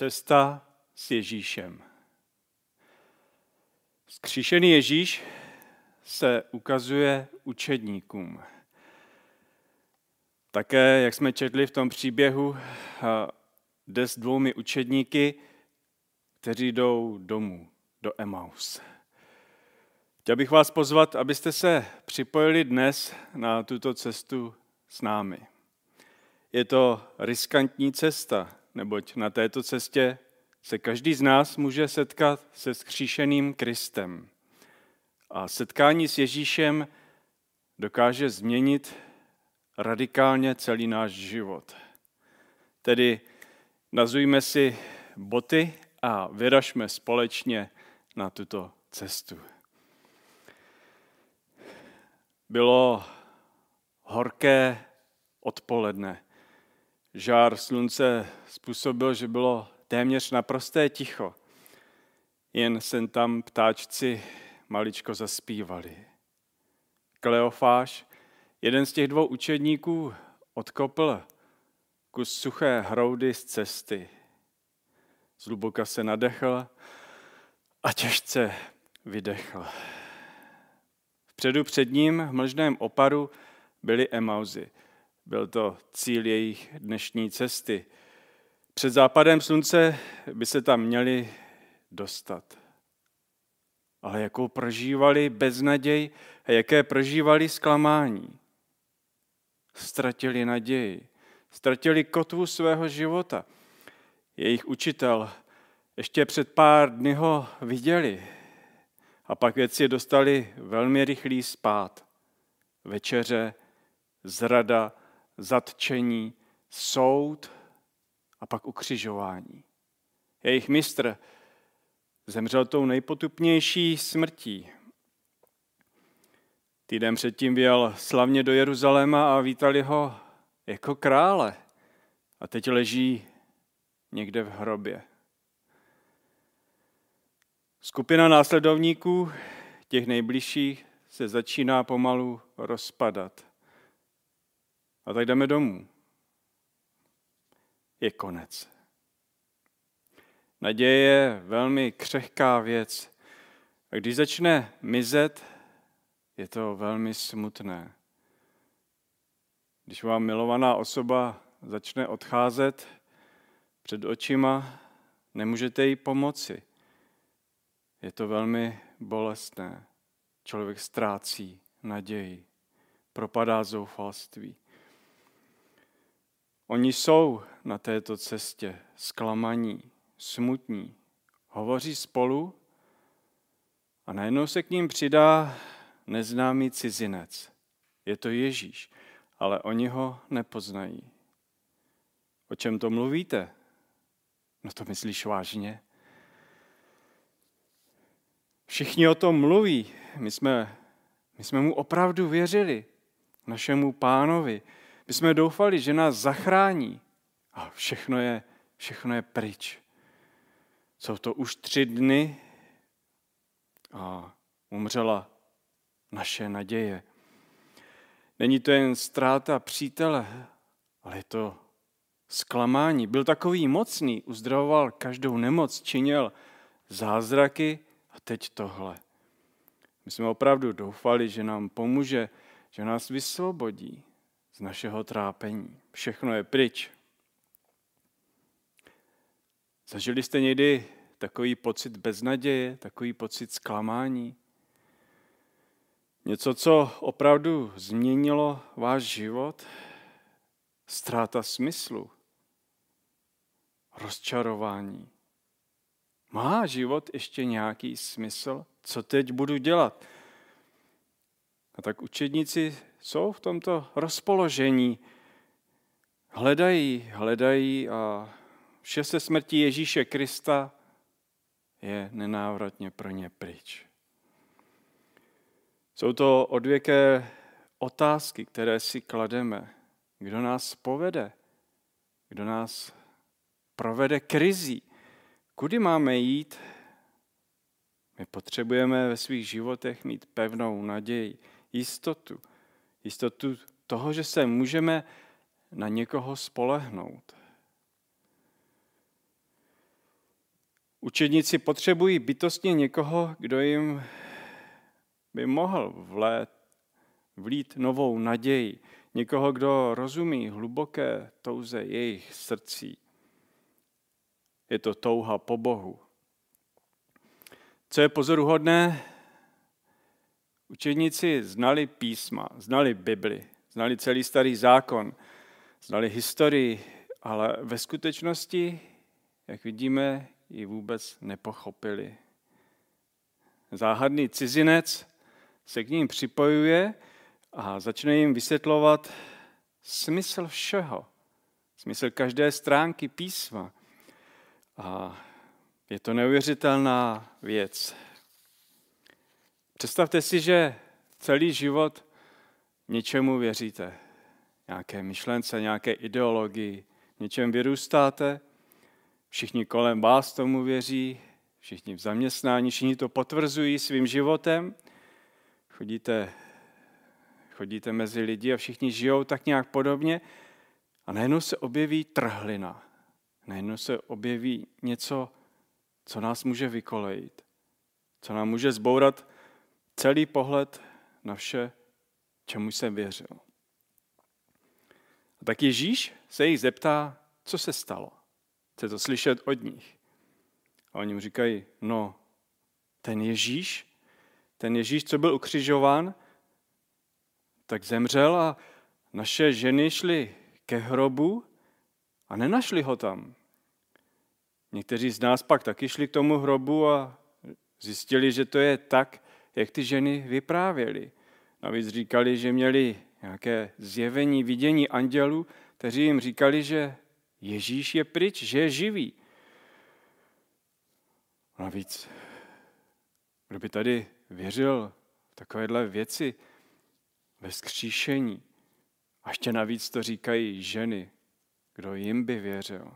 Cesta s Ježíšem. Skříšený Ježíš se ukazuje učedníkům. Také, jak jsme četli v tom příběhu, jde s dvoumi učedníky, kteří jdou domů, do Emaus. Chtěl bych vás pozvat, abyste se připojili dnes na tuto cestu s námi. Je to riskantní cesta, neboť na této cestě se každý z nás může setkat se skříšeným Kristem. A setkání s Ježíšem dokáže změnit radikálně celý náš život. Tedy nazujme si boty a vyražme společně na tuto cestu. Bylo horké odpoledne. Žár slunce způsobil, že bylo téměř naprosté ticho. Jen sen tam ptáčci maličko zaspívali. Kleofáš, jeden z těch dvou učedníků, odkopl kus suché hroudy z cesty. Zluboka se nadechl a těžce vydechl. Vpředu před ním v mlžném oparu byly Emauzy. Byl to cíl jejich dnešní cesty. Před západem slunce by se tam měli dostat. Ale jakou prožívali beznaděj a jaké prožívali zklamání. Ztratili naději, ztratili kotvu svého života. Jejich učitel ještě před pár dny ho viděli a pak věci dostali velmi rychlý spát. Večeře, zrada, zatčení, soud a pak ukřižování. Jejich mistr zemřel tou nejpotupnější smrtí. Týden předtím vyjel slavně do Jeruzaléma a vítali ho jako krále. A teď leží někde v hrobě. Skupina následovníků, těch nejbližších, se začíná pomalu rozpadat. A tak jdeme domů. Je konec. Naděje je velmi křehká věc. A když začne mizet, je to velmi smutné. Když vám milovaná osoba začne odcházet před očima, nemůžete jí pomoci. Je to velmi bolestné. Člověk ztrácí naději, propadá zoufalství. Oni jsou na této cestě zklamaní, smutní, hovoří spolu a najednou se k ním přidá neznámý cizinec. Je to Ježíš, ale oni ho nepoznají. O čem to mluvíte? No to myslíš vážně? Všichni o tom mluví. My jsme, my jsme mu opravdu věřili, našemu pánovi. My jsme doufali, že nás zachrání. A všechno je, všechno je pryč. Jsou to už tři dny a umřela naše naděje. Není to jen ztráta přítele, ale je to zklamání. Byl takový mocný, uzdravoval každou nemoc, činil zázraky a teď tohle. My jsme opravdu doufali, že nám pomůže, že nás vysvobodí z našeho trápení. Všechno je pryč. Zažili jste někdy takový pocit beznaděje, takový pocit zklamání? Něco, co opravdu změnilo váš život? Ztráta smyslu, rozčarování. Má život ještě nějaký smysl? Co teď budu dělat? A tak učedníci jsou v tomto rozpoložení. Hledají, hledají a vše se smrtí Ježíše Krista je nenávratně pro ně pryč. Jsou to odvěké otázky, které si klademe. Kdo nás povede? Kdo nás provede krizí? Kudy máme jít? My potřebujeme ve svých životech mít pevnou naději, jistotu. Jistotu toho, že se můžeme na někoho spolehnout. Učedníci potřebují bytostně někoho, kdo jim by mohl vlét, vlít novou naději. Někoho, kdo rozumí hluboké touze jejich srdcí. Je to touha po Bohu. Co je pozoruhodné, učedníci znali písma, znali Bibli, znali celý starý zákon, znali historii, ale ve skutečnosti, jak vidíme, ji vůbec nepochopili. Záhadný cizinec se k ním připojuje a začne jim vysvětlovat smysl všeho, smysl každé stránky písma. A je to neuvěřitelná věc. Představte si, že celý život něčemu věříte. Nějaké myšlence, nějaké ideologii. Něčem vyrůstáte, všichni kolem vás tomu věří, všichni v zaměstnání, všichni to potvrzují svým životem. Chodíte, chodíte mezi lidi a všichni žijou tak nějak podobně a najednou se objeví trhlina. Najednou se objeví něco, co nás může vykolejit, co nám může zbourat celý pohled na vše, čemu jsem věřil. A tak Ježíš se jich zeptá, co se stalo. Chce to slyšet od nich. A oni mu říkají, no, ten Ježíš, ten Ježíš, co byl ukřižován, tak zemřel a naše ženy šly ke hrobu a nenašli ho tam. Někteří z nás pak taky šli k tomu hrobu a zjistili, že to je tak, jak ty ženy vyprávěly. Navíc říkali, že měli nějaké zjevení, vidění andělů, kteří jim říkali, že Ježíš je pryč, že je živý. Navíc, kdo by tady věřil v takovéhle věci ve skříšení, a ještě navíc to říkají ženy, kdo jim by věřil.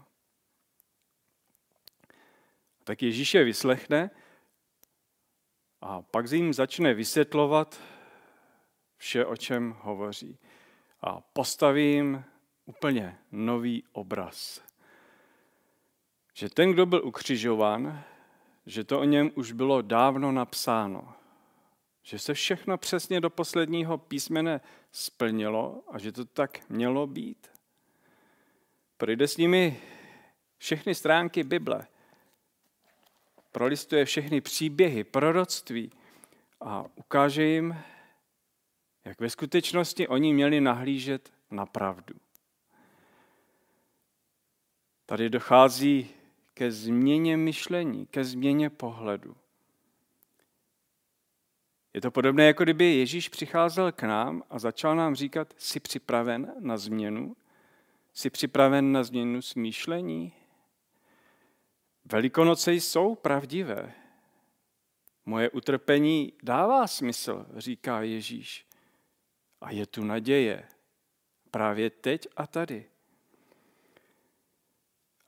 Tak Ježíš je vyslechne a pak jim začne vysvětlovat vše, o čem hovoří. A postaví jim úplně nový obraz. Že ten, kdo byl ukřižován, že to o něm už bylo dávno napsáno. Že se všechno přesně do posledního písmene splnilo a že to tak mělo být. Projde s nimi všechny stránky Bible prolistuje všechny příběhy, proroctví a ukáže jim, jak ve skutečnosti oni měli nahlížet na pravdu. Tady dochází ke změně myšlení, ke změně pohledu. Je to podobné, jako kdyby Ježíš přicházel k nám a začal nám říkat, jsi připraven na změnu? Jsi připraven na změnu smýšlení? Velikonoce jsou pravdivé. Moje utrpení dává smysl, říká Ježíš. A je tu naděje. Právě teď a tady.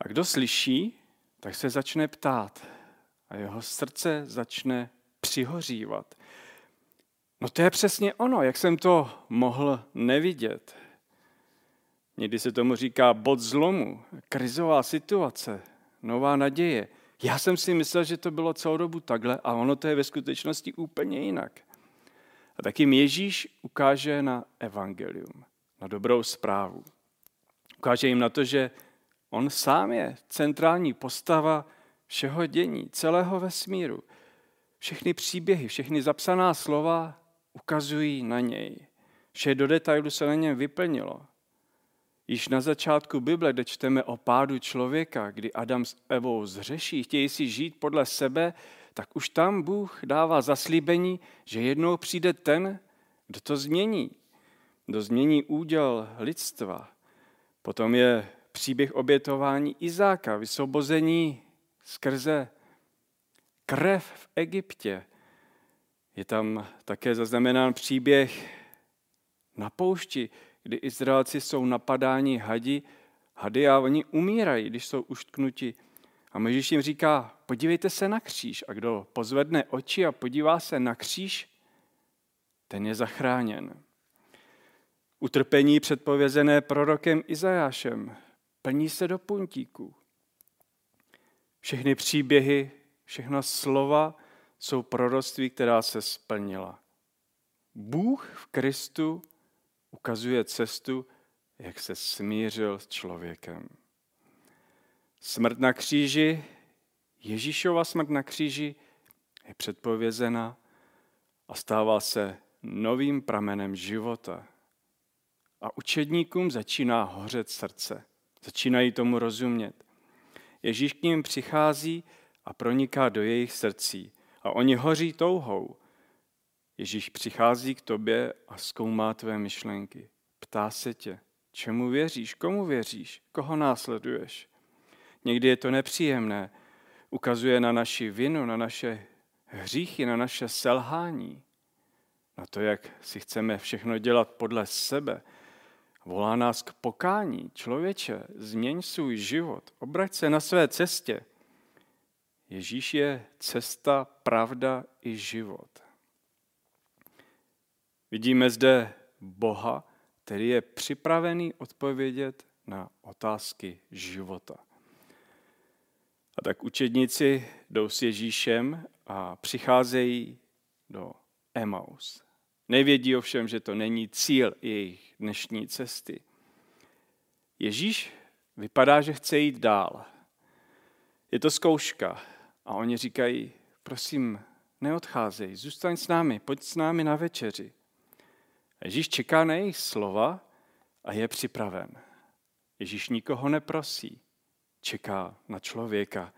A kdo slyší, tak se začne ptát a jeho srdce začne přihořívat. No to je přesně ono, jak jsem to mohl nevidět. Někdy se tomu říká bod zlomu, krizová situace, nová naděje. Já jsem si myslel, že to bylo celou dobu takhle a ono to je ve skutečnosti úplně jinak. A taky Ježíš ukáže na evangelium, na dobrou zprávu. Ukáže jim na to, že on sám je centrální postava všeho dění, celého vesmíru. Všechny příběhy, všechny zapsaná slova ukazují na něj. Vše do detailu se na něm vyplnilo. Již na začátku Bible, kde čteme o pádu člověka, kdy Adam s Evou zřeší, chtějí si žít podle sebe, tak už tam Bůh dává zaslíbení, že jednou přijde ten, kdo to změní, kdo změní úděl lidstva. Potom je příběh obětování Izáka, vysvobození skrze krev v Egyptě. Je tam také zaznamenán příběh na poušti, kdy Izraelci jsou napadáni hadi, hady a oni umírají, když jsou uštknuti. A Mojžíš jim říká, podívejte se na kříž. A kdo pozvedne oči a podívá se na kříž, ten je zachráněn. Utrpení předpovězené prorokem Izajášem plní se do puntíku. Všechny příběhy, všechna slova jsou proroctví, která se splnila. Bůh v Kristu ukazuje cestu, jak se smířil s člověkem. Smrt na kříži, Ježíšova smrt na kříži je předpovězena a stává se novým pramenem života. A učedníkům začíná hořet srdce. Začínají tomu rozumět. Ježíš k ním přichází a proniká do jejich srdcí. A oni hoří touhou. Ježíš přichází k tobě a zkoumá tvé myšlenky. Ptá se tě, čemu věříš, komu věříš, koho následuješ. Někdy je to nepříjemné, ukazuje na naši vinu, na naše hříchy, na naše selhání, na to, jak si chceme všechno dělat podle sebe. Volá nás k pokání. Člověče, změň svůj život, obrať se na své cestě. Ježíš je cesta, pravda i život. Vidíme zde Boha, který je připravený odpovědět na otázky života. A tak učedníci jdou s Ježíšem a přicházejí do Emaus. Nevědí ovšem, že to není cíl jejich dnešní cesty. Ježíš vypadá, že chce jít dál. Je to zkouška a oni říkají, prosím, neodcházej, zůstaň s námi, pojď s námi na večeři. Ježíš čeká na jejich slova a je připraven. Ježíš nikoho neprosí, čeká na člověka.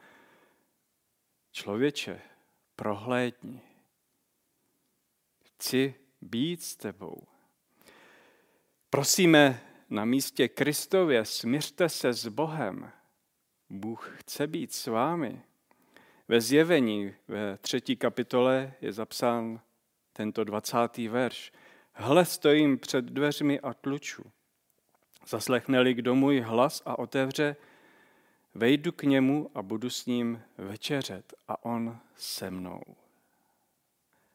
Člověče, prohlédni. Chci být s tebou. Prosíme na místě Kristově, směřte se s Bohem. Bůh chce být s vámi. Ve zjevení ve třetí kapitole je zapsán tento 20. verš. Hle, stojím před dveřmi a tluču. Zaslechne-li kdo můj hlas a otevře, vejdu k němu a budu s ním večeřet a on se mnou.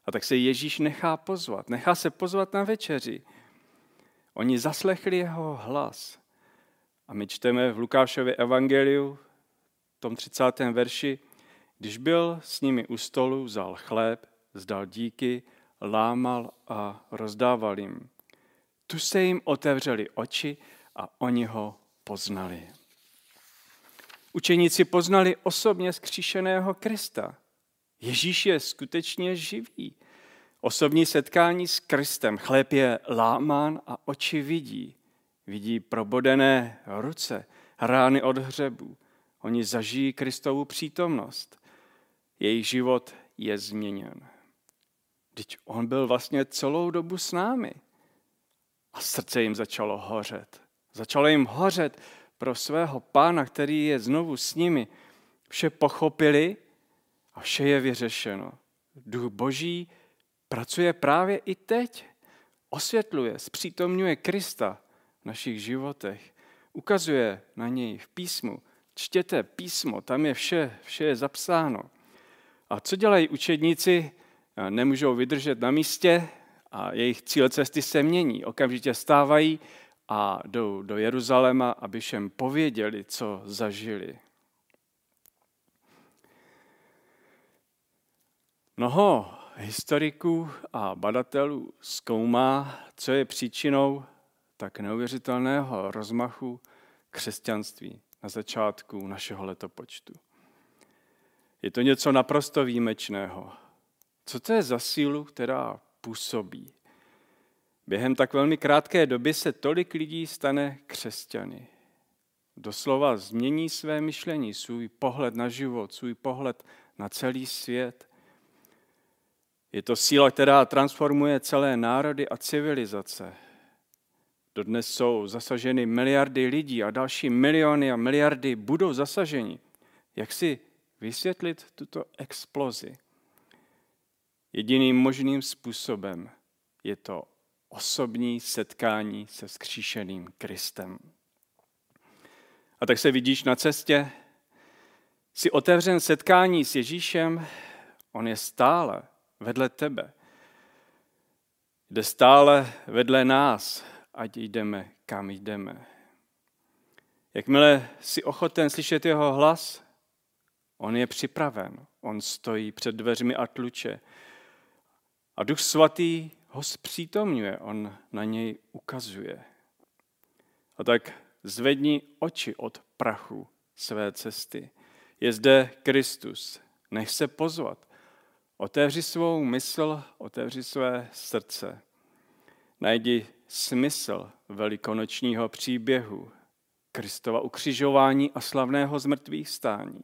A tak se Ježíš nechá pozvat, nechá se pozvat na večeři. Oni zaslechli jeho hlas. A my čteme v Lukášově evangeliu, v tom 30. verši, když byl s nimi u stolu, vzal chléb, zdal díky, lámal a rozdával jim. Tu se jim otevřeli oči a oni ho poznali. Učeníci poznali osobně skříšeného Krista. Ježíš je skutečně živý. Osobní setkání s Kristem. Chléb je lámán a oči vidí. Vidí probodené ruce, rány od hřebu. Oni zažijí Kristovu přítomnost. Jejich život je změněn. Teď on byl vlastně celou dobu s námi. A srdce jim začalo hořet. Začalo jim hořet pro svého pána, který je znovu s nimi. Vše pochopili a vše je vyřešeno. Duch Boží pracuje právě i teď. Osvětluje, zpřítomňuje Krista v našich životech. Ukazuje na něj v písmu. Čtěte písmo, tam je vše, vše je zapsáno. A co dělají učedníci? Nemůžou vydržet na místě a jejich cíl cesty se mění. Okamžitě stávají a jdou do Jeruzaléma, aby všem pověděli, co zažili. Mnoho historiků a badatelů zkoumá, co je příčinou tak neuvěřitelného rozmachu křesťanství na začátku našeho letopočtu. Je to něco naprosto výjimečného. Co to je za sílu, která působí? Během tak velmi krátké doby se tolik lidí stane křesťany. Doslova změní své myšlení, svůj pohled na život, svůj pohled na celý svět. Je to síla, která transformuje celé národy a civilizace. Dodnes jsou zasaženy miliardy lidí a další miliony a miliardy budou zasaženi. Jak si vysvětlit tuto explozi? Jediným možným způsobem je to osobní setkání se skříšeným Kristem. A tak se vidíš na cestě, jsi otevřen setkání s Ježíšem, on je stále vedle tebe. Jde stále vedle nás, ať jdeme, kam jdeme. Jakmile jsi ochoten slyšet jeho hlas, On je připraven. On stojí před dveřmi a tluče. A Duch Svatý ho zpřítomňuje, on na něj ukazuje. A tak zvedni oči od prachu své cesty. Je zde Kristus, nech se pozvat. Otevři svou mysl, otevři své srdce. Najdi smysl velikonočního příběhu, Kristova ukřižování a slavného zmrtvých stání.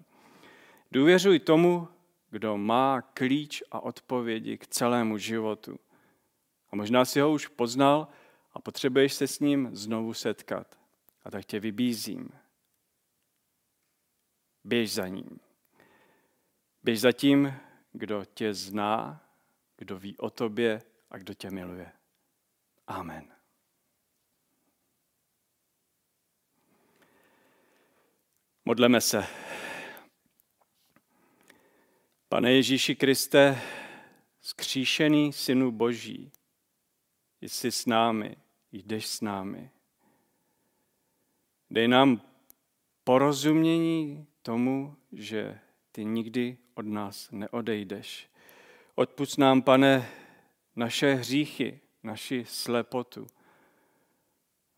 Důvěřuj tomu, kdo má klíč a odpovědi k celému životu. A možná si ho už poznal a potřebuješ se s ním znovu setkat. A tak tě vybízím. Běž za ním. Běž za tím, kdo tě zná, kdo ví o tobě a kdo tě miluje. Amen. Modleme se. Pane Ježíši Kriste, skříšený Synu Boží, jsi s námi, jdeš s námi. Dej nám porozumění tomu, že ty nikdy od nás neodejdeš. Odpust nám, pane, naše hříchy, naši slepotu,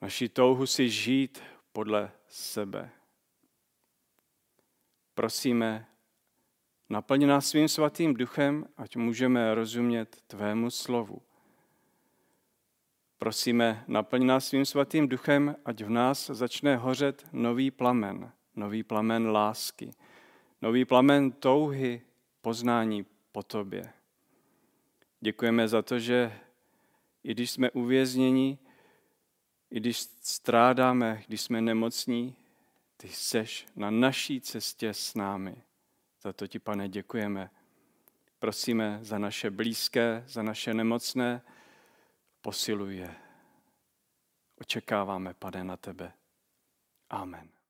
naši touhu si žít podle sebe. Prosíme, naplň nás svým svatým duchem, ať můžeme rozumět tvému slovu. Prosíme, naplň nás svým svatým duchem, ať v nás začne hořet nový plamen, nový plamen lásky, nový plamen touhy, poznání po tobě. Děkujeme za to, že i když jsme uvězněni, i když strádáme, když jsme nemocní, ty seš na naší cestě s námi. Za to ti, pane, děkujeme. Prosíme za naše blízké, za naše nemocné, posiluje. Očekáváme, pane, na tebe. Amen.